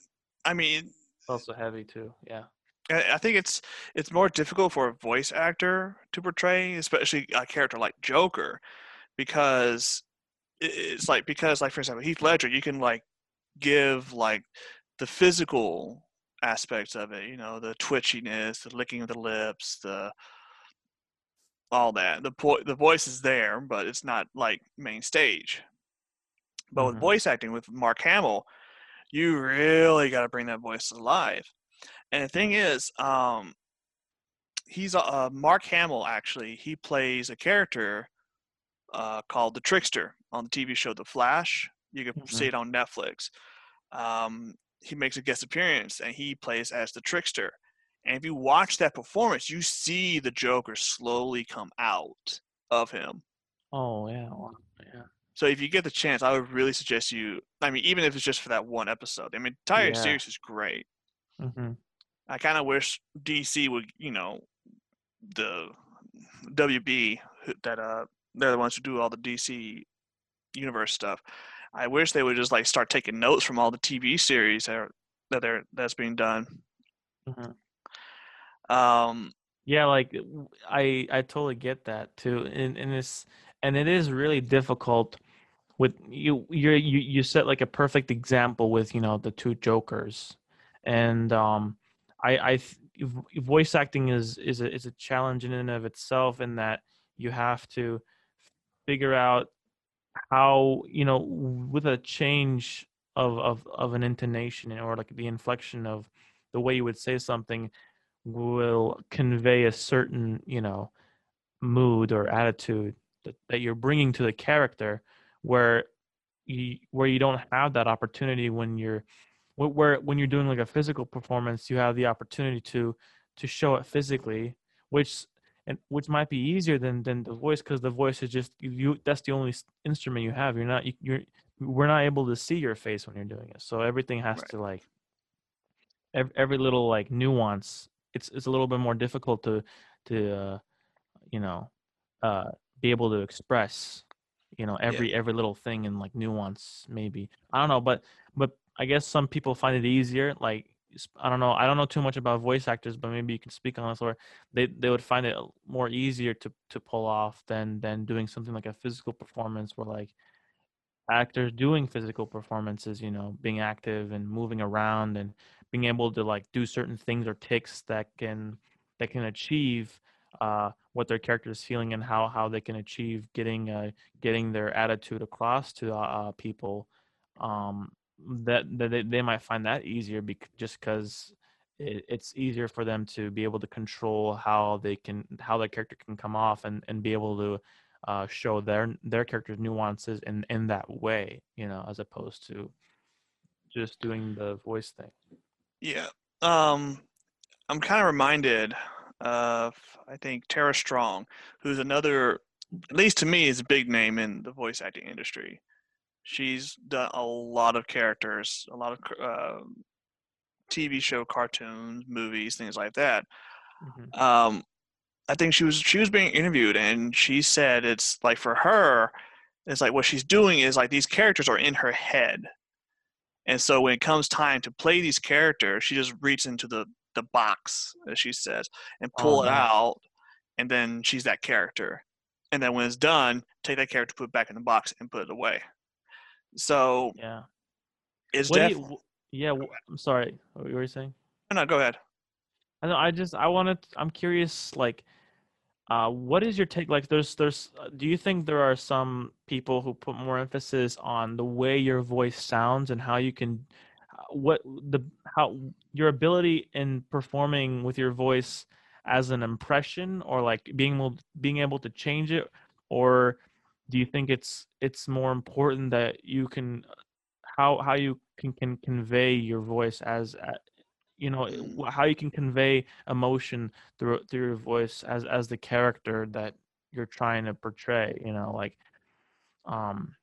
I mean, it's also heavy too yeah I I think it's it's more difficult for a voice actor to portray, especially a character like Joker, because it's like because like for example Heath Ledger, you can like give like the physical aspects of it, you know, the twitchiness, the licking of the lips, the all that. The po- the voice is there, but it's not like main stage. But with hmm voice acting with Mark Hamill, you really got to bring that voice alive. And the thing is, um, he's a uh, Mark Hamill. Actually, he plays a character uh, called the Trickster on the TV show The Flash. You can see hmm it on Netflix. Um, he makes a guest appearance, and he plays as the Trickster. And if you watch that performance, you see the Joker slowly come out. of him. Oh yeah, yeah. So if you get the chance, I would really suggest you. I mean, even if it's just for that one episode. I mean, entire Yeah. series is great. hmm I kind of wish DC would, you know, the WB that uh they're the ones who do all the DC universe stuff. I wish they would just like start taking notes from all the TV series that are, that they're that's being done. hmm Um, Yeah, like I I totally get that too, and and it's and it is really difficult with you you you you set like a perfect example with you know the two Jokers, and um I I th- voice acting is is a is a challenge in and of itself in that you have to figure out how you know with a change of of of an intonation or like the inflection of the way you would say something will convey a certain you know mood or attitude that, that you're bringing to the character where you where you don't have that opportunity when you're wh- where when you're doing like a physical performance you have the opportunity to to show it physically which and which might be easier than than the voice because the voice is just you, you that's the only instrument you have. You're not you, you're we're not able to see your face when you're doing it. So everything has Right. to like every, every little like nuance it's it's a little bit more difficult to to uh, you know uh be able to express you know every every little thing in like nuance maybe. I don't know but but i guess some people find it easier like i don't know i don't know too much about voice actors but maybe you can speak on this or they they would find it more easier to to pull off than than doing something like a physical performance where like actors doing physical performances you know being active and moving around and being able to like do certain things or ticks that can that can achieve uh what their character is feeling and how how they can achieve getting uh getting their attitude across to uh, uh people um that, that they, they might find that easier bec- just because it, it's easier for them to be able to control how they can how their character can come off and and be able to uh, show their their character's nuances in in that way, you know, as opposed to just doing the voice thing. yeah. Um, I'm kind of reminded of I think Tara Strong, who's another, at least to me, is a big name in the voice acting industry. She's done a lot of characters, a lot of uh, TV show, cartoons, movies, things like that. Mhm. Um, I think she was she was being interviewed, and she said it's like for her, it's like what she's doing is like these characters are in her head, and so when it comes time to play these characters, she just reaches into the the box, as she says, and pull Oh, it out, and then she's that character, and then when it's done, take that character, put it back in the box, and put it away. So Yeah. What do you, yeah, I'm sorry. What were you saying? no. Go ahead. I know. I just I wanted. I'm curious. Like, uh, what is your take? Like, there's there's. uh, Do you think there are some people who put more emphasis on the way your voice sounds and how you can, uh, what the how your ability in performing with your voice as an impression, or like being able being able to change it, or do you think it's it's more important that you can how how you can can convey your voice as you know Mm. how you can convey emotion through through your voice as as the character that you're trying to portray you know like um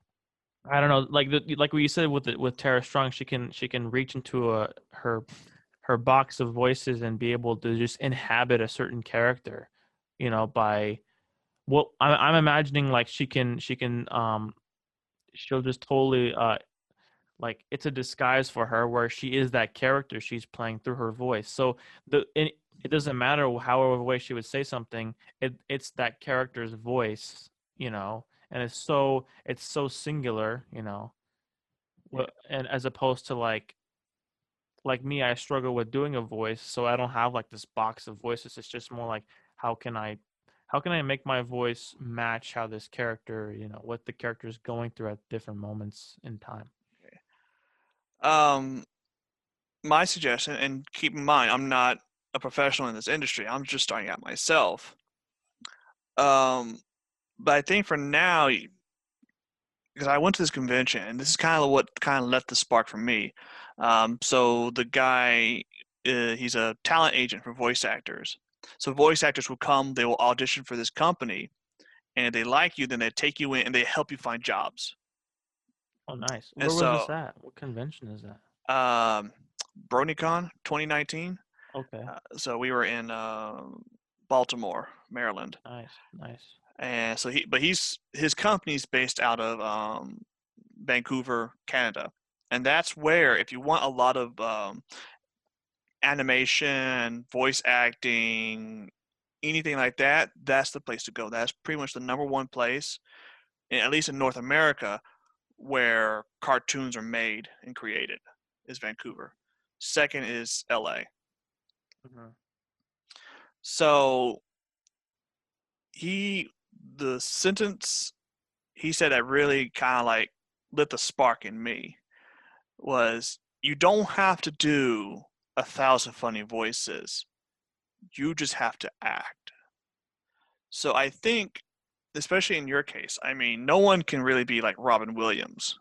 i don't know like the like what you said with the, with tara strong she can she can reach into a her her box of voices and be able to just inhabit a certain character you know by well i'm, I'm imagining like she can she can um she'll just totally uh like it's a disguise for her where she is that character she's playing through her voice. So the it, it doesn't matter how, however way she would say something it it's that character's voice you know and it's so it's so singular you know Wh- and as opposed to like like me i struggle with doing a voice so i don't have like this box of voices. It's just more like how can i how can i make my voice match how this character you know what the character is going through at different moments in time Um, my suggestion, and keep in mind, I'm not a professional in this industry. I'm just starting out myself. Um, but I think for now, because I went to this convention, and this is kind of what kind of left the spark for me. Um, so the guy, uh, he's a talent agent for voice actors. So voice actors will come, they will audition for this company, and if they like you, then they take you in and they help you find jobs. Oh, nice. And Where was this so- at? What convention is that? Um, BronyCon 2019. Okay. Uh, so we were in uh, Baltimore, Maryland, Nice. Nice. and so he, but he's his company's based out of um, Vancouver, Canada, and that's where if you want a lot of um, animation, voice acting, anything like that, that's the place to go. That's pretty much the number one place, at least in North America, where cartoons are made and created, is Vancouver. Second is LA. Mhm. So he the sentence he said that really kind of like lit the spark in me was you don't have to do a thousand funny voices. You just have to act. So I think especially in your case, I mean, no one can really be like Robin Williams.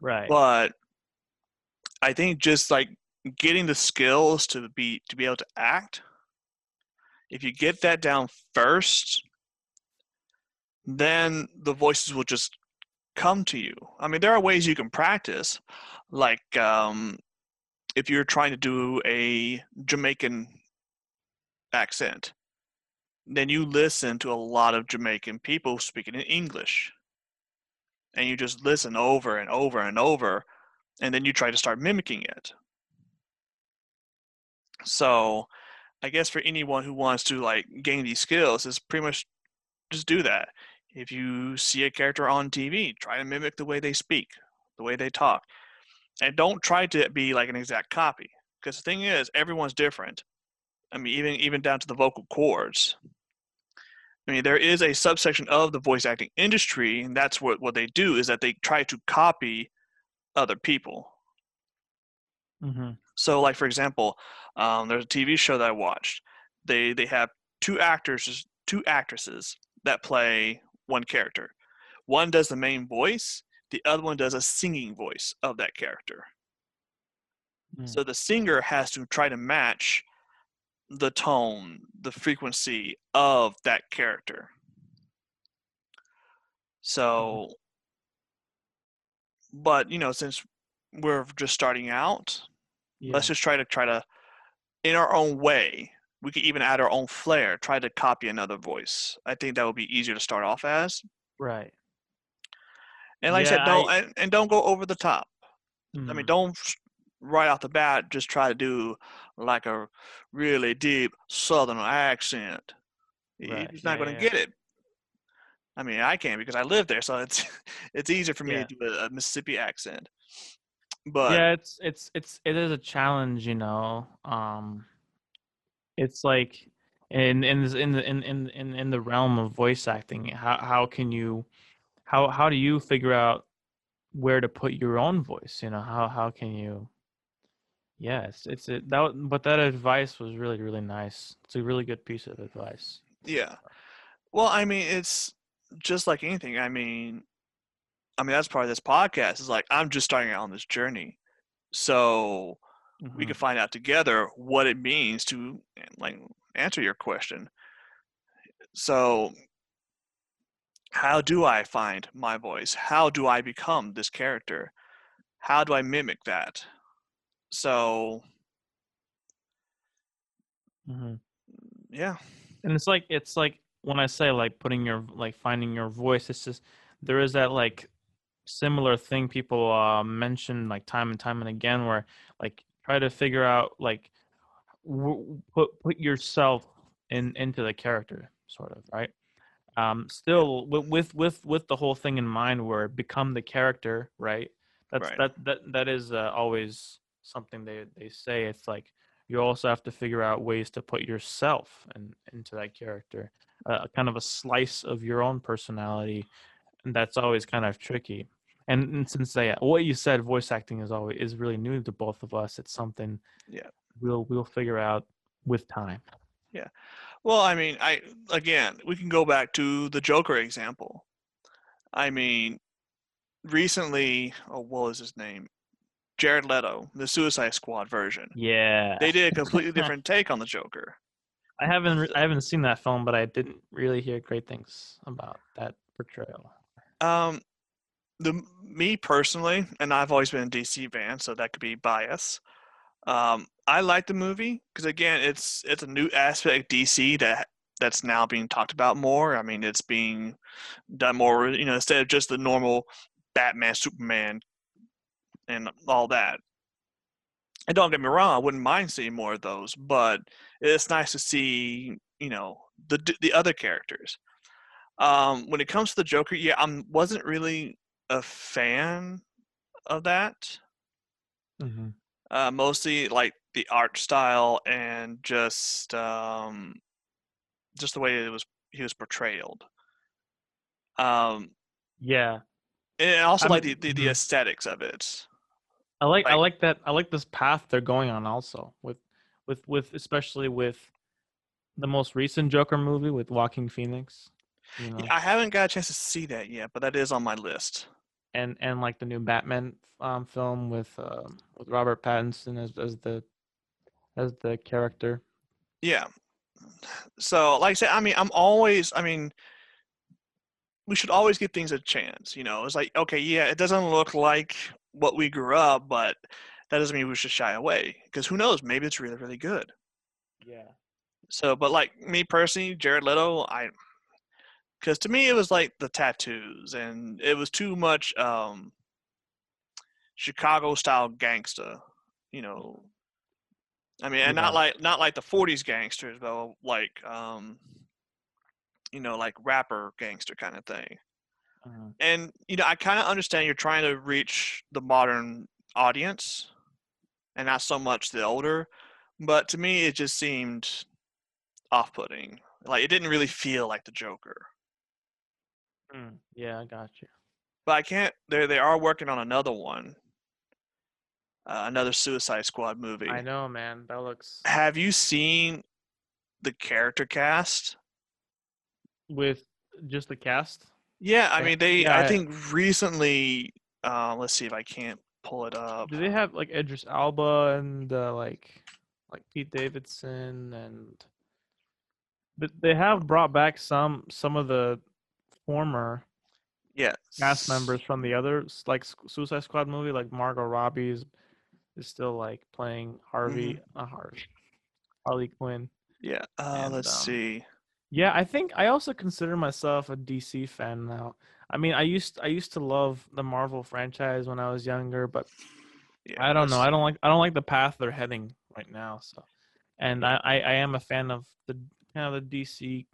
Right. But I think just like getting the skills to be to be able to act, if you get that down first, then the voices will just come to you. I mean, there are ways you can practice, like um, if you're trying to do a Jamaican accent, then you listen to a lot of Jamaican people speaking in English, and you just listen over and over and over, and then you try to start mimicking it. So, I guess for anyone who wants to like gain these skills, is pretty much just do that. If you see a character on TV, try to mimic the way they speak, the way they talk, and don't try to be like an exact copy. Because the thing is, everyone's different. I mean, even even down to the vocal cords. I mean, there is a subsection of the voice acting industry, and that's what what they do is that they try to copy other people. hmm So, like for example, um, there's a TV show that I watched. They they have two actors, two actresses that play one character. One does the main voice. The other one does a singing voice of that character. Mm. So the singer has to try to match the tone, the frequency of that character. So, but you know, since we're just starting out, Yeah. let's just try to try to in our own way we could even add our own flair try to copy another voice i think that would be easier to start off as right. And like i said don't I- and, and don't go over the top i mean Mhm. don't right off the bat just try to do like a really deep southern accent Right, you're just not yeah, going to yeah. get it i mean i can because i live there so it's it's easier for me Yeah. to do a, a mississippi accent but yeah, it's it's it's it is a challenge, you know. Um, it's like in in in the in in in in the realm of voice acting, how how can you how how do you figure out where to put your own voice? You know, how how can you? Yeah, it's it's it, that. But that advice was really really nice. It's a really good piece of advice. Yeah. Well, I mean, it's just like anything. I mean, I mean that's part of this podcast. Is like I'm just starting out on this journey, so we Mhm. can find out together what it means to like answer your question. So, how do I find my voice? How do I become this character? How do I mimic that? So, Mhm. yeah. and it's like it's like when i say like putting your like finding your voice it's just there is that like similar thing people uh mention like time and time and again where like try to figure out like w- put put yourself in into the character sort of right um still with with with, with the whole thing in mind where become the character right? That's Right. that that that is uh, always something they they say. It's like you also have to figure out ways to put yourself in, into that character uh, kind of a slice of your own personality and that's always kind of tricky. And, and since they, what you said voice acting is always is really new to both of us it's something Yeah. we'll we'll figure out with time Well, I mean, I again, we can go back to the Joker example. I mean, recently, oh, what was his name? Jared Leto, the Suicide Squad version. yeah They did a completely different take on the Joker. I haven't I haven't seen that film, but I didn't really hear great things about that portrayal. Um, the me personally, and I've always been a DC fan, so that could be bias. Um, I like the movie because again, it's it's a new aspect DC that that's now being talked about more. I mean, it's being done more, you know, instead of just the normal Batman, Superman, and all that. And don't get me wrong, I wouldn't mind seeing more of those, but it's nice to see, you know, the the other characters. Um, when it comes to the Joker, yeah, I wasn't really a fan of that. Mm-hmm. Uh, mostly like the art style and just um, just the way it was he was portrayed. Um, yeah, and also I'm- like the, the, the mhm. aesthetics of it. I like I Like- like that I like this path they're going on also with with with especially with the most recent Joker movie with Joaquin Phoenix, you know, Yeah, I haven't got a chance to see that yet, but that is on my list. And and like the new Batman um, film with um, with Robert Pattinson as as the as the character. Yeah. So, like I said, I mean, I'm always, I mean, we should always give things a chance. You know, it's like, okay, yeah, it doesn't look like what we grew up, but that doesn't mean we should shy away because who knows? Maybe it's really, really good. Yeah. So, but like me personally, Jared Leto, I, because to me it was like the tattoos, and it was too much um, Chicago style gangster. You know, I mean, and not like not like the '40s gangsters, but like um, you know, like rapper gangster kind of thing. Uh, And you know, I kind of understand you're trying to reach the modern audience, and not so much the older. But to me, it just seemed off-putting. Like it didn't really feel like the Joker. Mm, yeah, I got you. But I can't. They they are working on another one, uh, another Suicide Squad movie. I know, man. That looks Have you seen the character cast? with just the cast. Yeah, I mean they. yeah, I I- think recently. Uh, let's see if I can't pull it up. Do they have like Idris Elba and uh, like like Pete Davidson and but they have brought back some some of the former yes. cast members from the other like Suicide Squad movie like Margot Robbie is, is still like playing Harvey Mm-hmm. uh, Harvey Harley Quinn. Yeah. Uh, And, let's um, see. Yeah, I think I also consider myself a DC fan now. I mean, I used I used to love the Marvel franchise when I was younger, but Yeah, I don't know. I don't like I don't like the path they're heading right now. So, and I I, I am a fan of the kind of the DC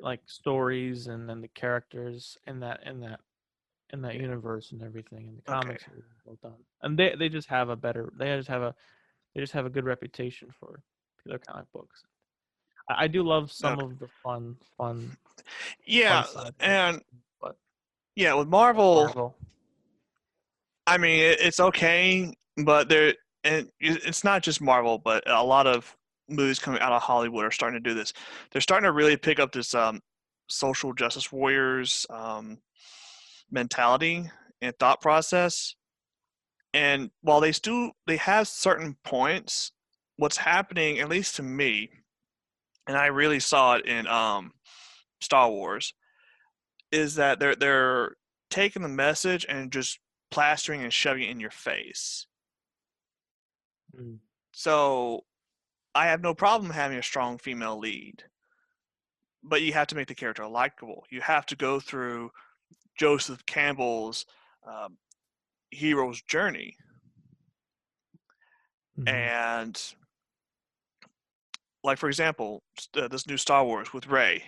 like stories and then the characters in that in that in that universe and everything and the Okay. comics are well done. And they they just have a better they just have a they just have a good reputation for their comic books. I, I do love some Okay. of the fun fun Yeah, it, and but yeah, with Marvel, Marvel. I mean, it, it's okay, but there, and it's not just Marvel, but a lot of movies coming out of Hollywood are starting to do this. They're starting to really pick up this um, social justice warriors um, mentality and thought process. And while they still they have certain points, what's happening, at least to me, and I really saw it in um, Star Wars, is that they're they're taking the message and just plastering and shoving it in your face. Mm. So I have no problem having a strong female lead. But you have to make the character likable. You have to go through Joseph Campbell's um, hero's journey. Mhm. And, like, for example, uh, this new Star Wars with Rey,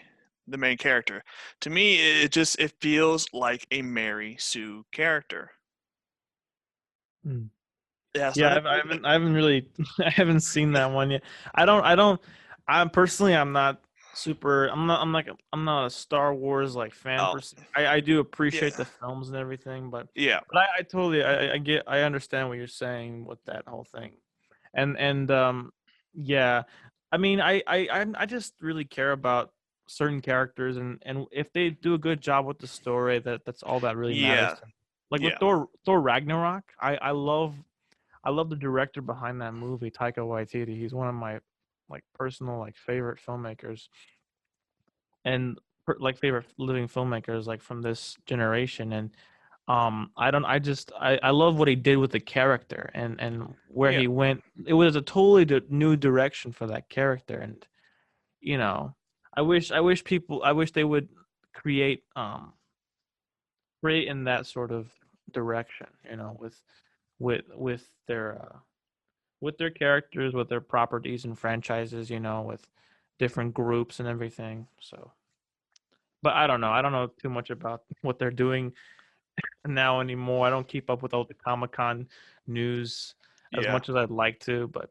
the main character. To me, it it just it feels like a Mary Sue character. Mm. It has yeah, I've, I to do with- haven't, I haven't really, I haven't seen that one yet. I don't, I don't, I'm personally, I'm not super, I'm not, I'm like, I'm not a Star Wars like fan. Oh. I, I do appreciate Yeah. the films and everything, but, Yeah, but I, I totally, I, I get, I understand what you're saying with that whole thing, and and um, yeah, I mean, I, I, I, I just really care about certain characters, and and if they do a good job with the story, that that's all that really matters. me. Like with Yeah. Thor, Thor Ragnarok, I, I love I love the director behind that movie, Taika Waititi. He's one of my like personal like favorite filmmakers and per- like favorite living filmmakers like from this generation and um i don't i just i, I love what he did with the character and and where Yeah. he went it was a totally new direction for that character and you know i wish i wish people i wish they would create um create in that sort of direction you know with with with their uh with their characters with their properties and franchises you know with different groups and everything so but i don't know i don't know too much about what they're doing now anymore i don't keep up with all the comic-con news as Yeah. much as i'd like to but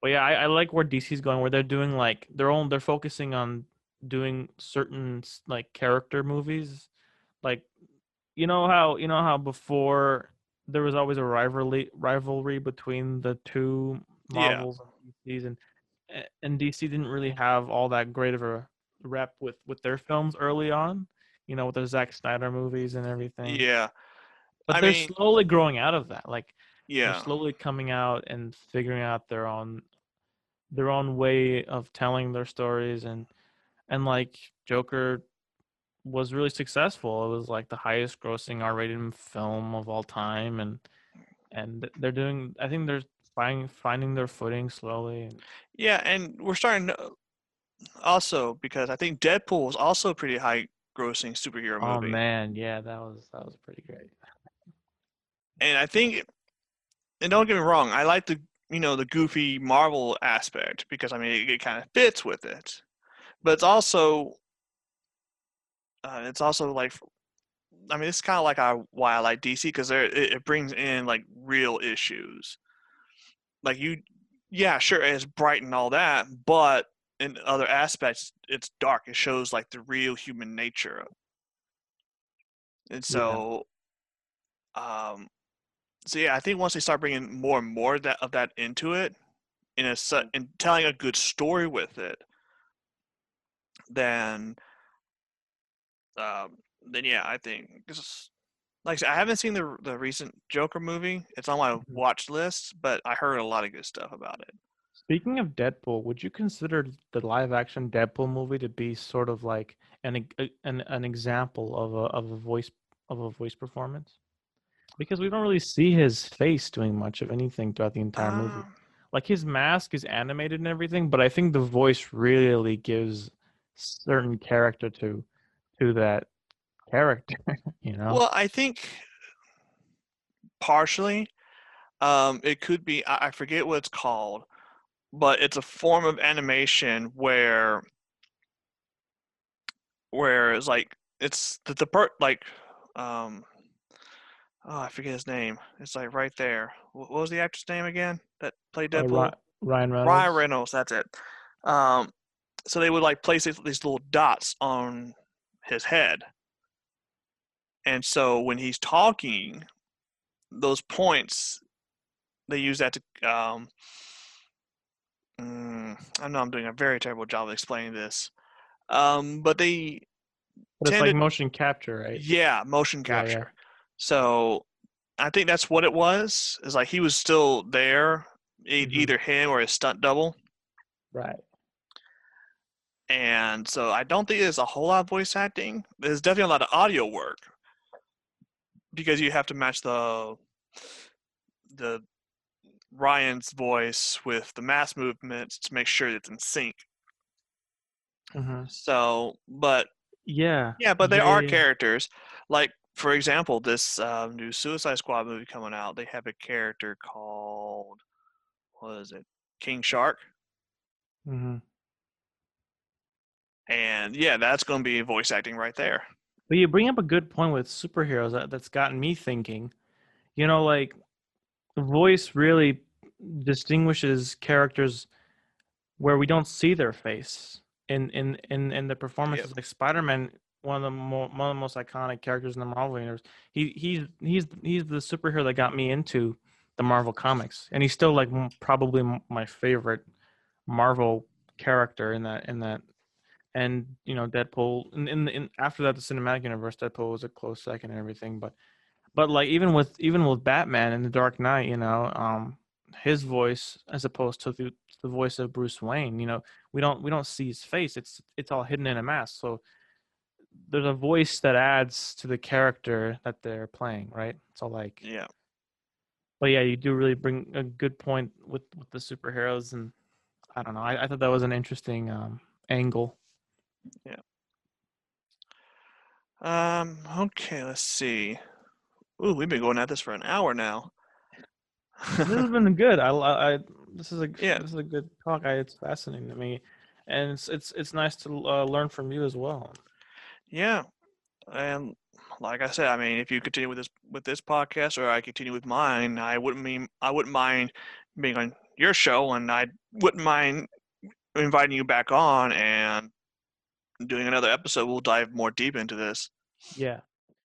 but yeah I, I like where dc's going where they're doing like their own they're focusing on doing certain like character movies like you know how you know how before there was always a rivalry rivalry between the two Yeah. Marvels and DCs, and and DC didn't really have all that great of a rep with with their films early on. You know, with the Zack Snyder movies and everything. Yeah. but I they're mean- slowly growing out of that. Like Yeah. they're slowly coming out and figuring out their own their own way of telling their stories and and like Joker was really successful. It was like the highest grossing R-rated film of all time and and they're doing I think they're finding finding their footing slowly. Yeah, and we're starting to also because I think Deadpool was also a pretty high grossing superhero oh movie. Oh man, yeah, that was that was pretty great. And I think and don't get me wrong, I like the you know, the goofy Marvel aspect because I mean it, it kind of fits with it. But it's also uh, it's also like I mean, it's kind of like I, why I like DC because it, it brings in like real issues. Like you, yeah, sure, it's bright and all that, but in other aspects, it's dark. It shows like the real human nature. And so, um, so yeah, I think once they start bringing more and more of that of that into it, in a su- and telling a good story with it, then um, then yeah, I think 'cause like I haven't seen the the recent Joker movie. It's on my Mhm. watch list, but I heard a lot of good stuff about it. Speaking of Deadpool, would you consider the live action Deadpool movie to be sort of like an an an example of a of a voice of a voice performance? Because we don't really see his face doing much of anything throughout the entire movie. Um, Like his mask is animated and everything, but I think the voice really gives certain character to to that character, you know? Well, I think partially, um, it could be I, forget what it's called, but it's a form of animation where where it's like it's the, the part like um oh I forget his name. It's like right there. What was the actor's name again that played Uh, Deadpool? Ry- Ryan Reynolds. Ryan Reynolds, that's it. Um, so they would like place these little dots on his head, and so when he's talking, those points they use that to. Um, mm, I know I'm doing a very terrible job of explaining this, um, but they But it's like to- motion capture, right? yeah, motion Yeah, yeah. capture. So I think that's what it was. Is like he was still there, Mhm. either him or his stunt double. Right. And so I don't think there's a whole lot of voice acting. There's definitely a lot of audio work because you have to match the the Ryan's voice with the mass movements to make sure it's in sync. hmm So, but Yeah. yeah, but there Yeah, are yeah. characters like, for example, this um, new Suicide Squad movie coming out. They have a character called what is it, King Shark, hmm and yeah, that's going to be voice acting right there. But you bring up a good point with superheroes that, that's gotten me thinking. You know, like voice really distinguishes characters where we don't see their face in in in, in the performances. Like Spider Man, one of the one of the most iconic characters in the Marvel universe. He he's he's he's the superhero that got me into the Marvel comics, and he's still like m- probably m- my favorite Marvel character in that in that and you know Deadpool in, in in after that the cinematic universe Deadpool was a close second and everything but but like even with even with Batman and the Dark Knight you know um his voice as opposed to the, the voice of Bruce Wayne. You know, we don't we don't see his face. It's it's all hidden in a mask. So there's a voice that adds to the character that they're playing, right? So like Yeah. but yeah, you do really bring a good point with with the superheroes, and I don't know. I, I thought that was an interesting um, angle. Um. Okay. Let's see. Ooh, we've been going at this for an hour now. This has been good. I, I, I this is a Yeah. this is a good talk. I, it's fascinating to me, and it's it's it's nice to uh, learn from you as well. yeah. And like I said, I mean, if you continue with this with this podcast, or I continue with mine, I wouldn't mean I wouldn't mind being on your show, and I wouldn't mind inviting you back on and doing another episode. We'll dive more deep into this. Yeah,